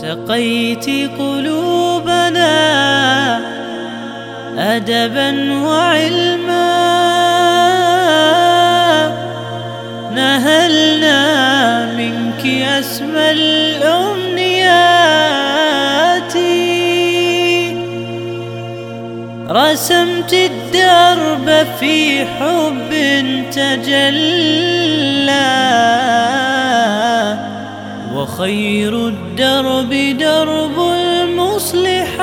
سقيت قلوبنا أدبا وعلما. نهلنا منك أسمى الأمنيات. رسمت الدرب في حب تجلى. وخير الدرب درب المصلحات.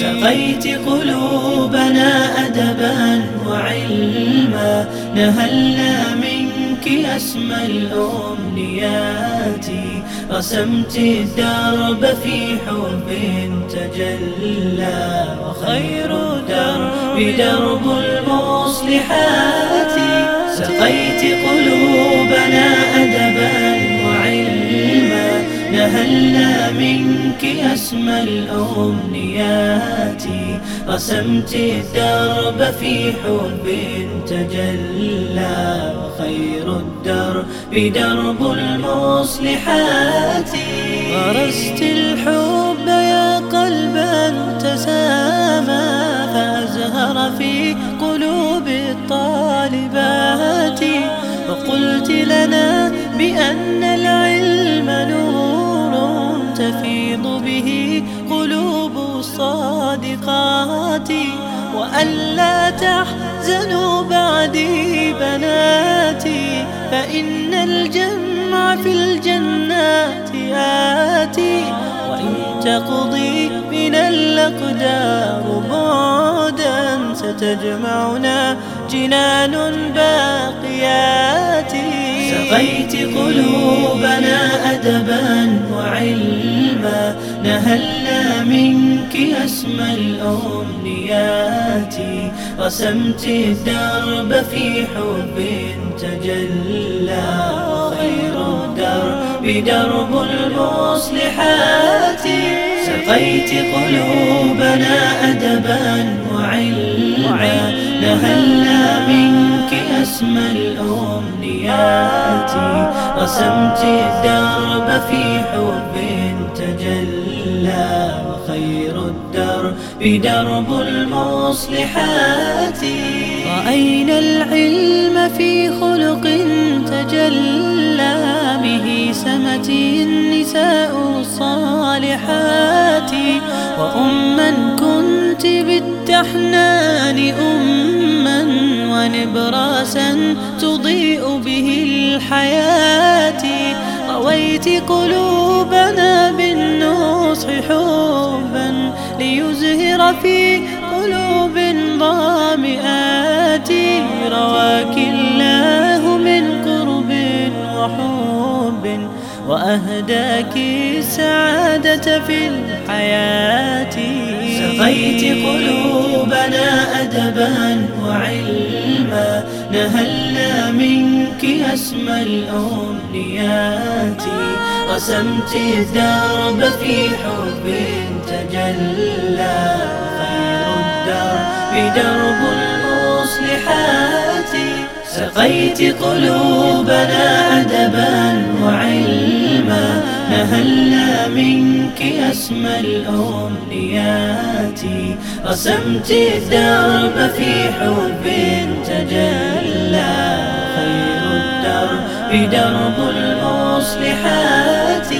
سقيت قلوبنا أدبا وعلما نهلنا منك أسمى الأمنيات. رسمت الدرب في حب تجلى وخير الدرب درب المصلحات. سقيت قلوبنا أدبا وعلما نهلنا منك أسمى الأمنيات. رسمت الدرب في حب تجلى وخير الدرب درب المصلحات. غرست الحب يا قلبا في قلوب الطالبات. وقلت لنا بأن العلم نور تفيض به قلوب الصادقات. وألا تحزنوا بعدي بناتي فإن الجمع في الجنات آتي. وإن تقضي من الأقدار بعدا ستجمعنا جنان باقيات. سقيت قلوبنا أدبا وعلما نهلنا منك أسمى الأمنيات. رسمت الدرب في حب تجلى خير الدرب درب المصلحات. سقيت قلوبنا أدبا وعلما. نهلنا منك أسمى الأمنيات. رسمت الدرب في حب تجلى وخير الدرب درب المصلحات. رأينا العلم في خلق تجلى به سمت النساء الصالحات. وأما كنت بالتحنان أما ونبراسا تضيء به الحياة. رويت قلوبنا بالنصح حبا ليزهر في قلوب ضامئات رواك الله من قرب وحب وأهداك السعادة في الحياة. سقيت قلوبنا أدبا وعلما نهلنا منك أسمى الأمنيات. رسمت الدرب في حب تجلى. خير الدرب درب المصلحات. سقيت قلوبنا أدبا. نهلنا منك أسمى الأمنيات. رسمت الدرب في حب تجلى. خير الدرب درب المصلحات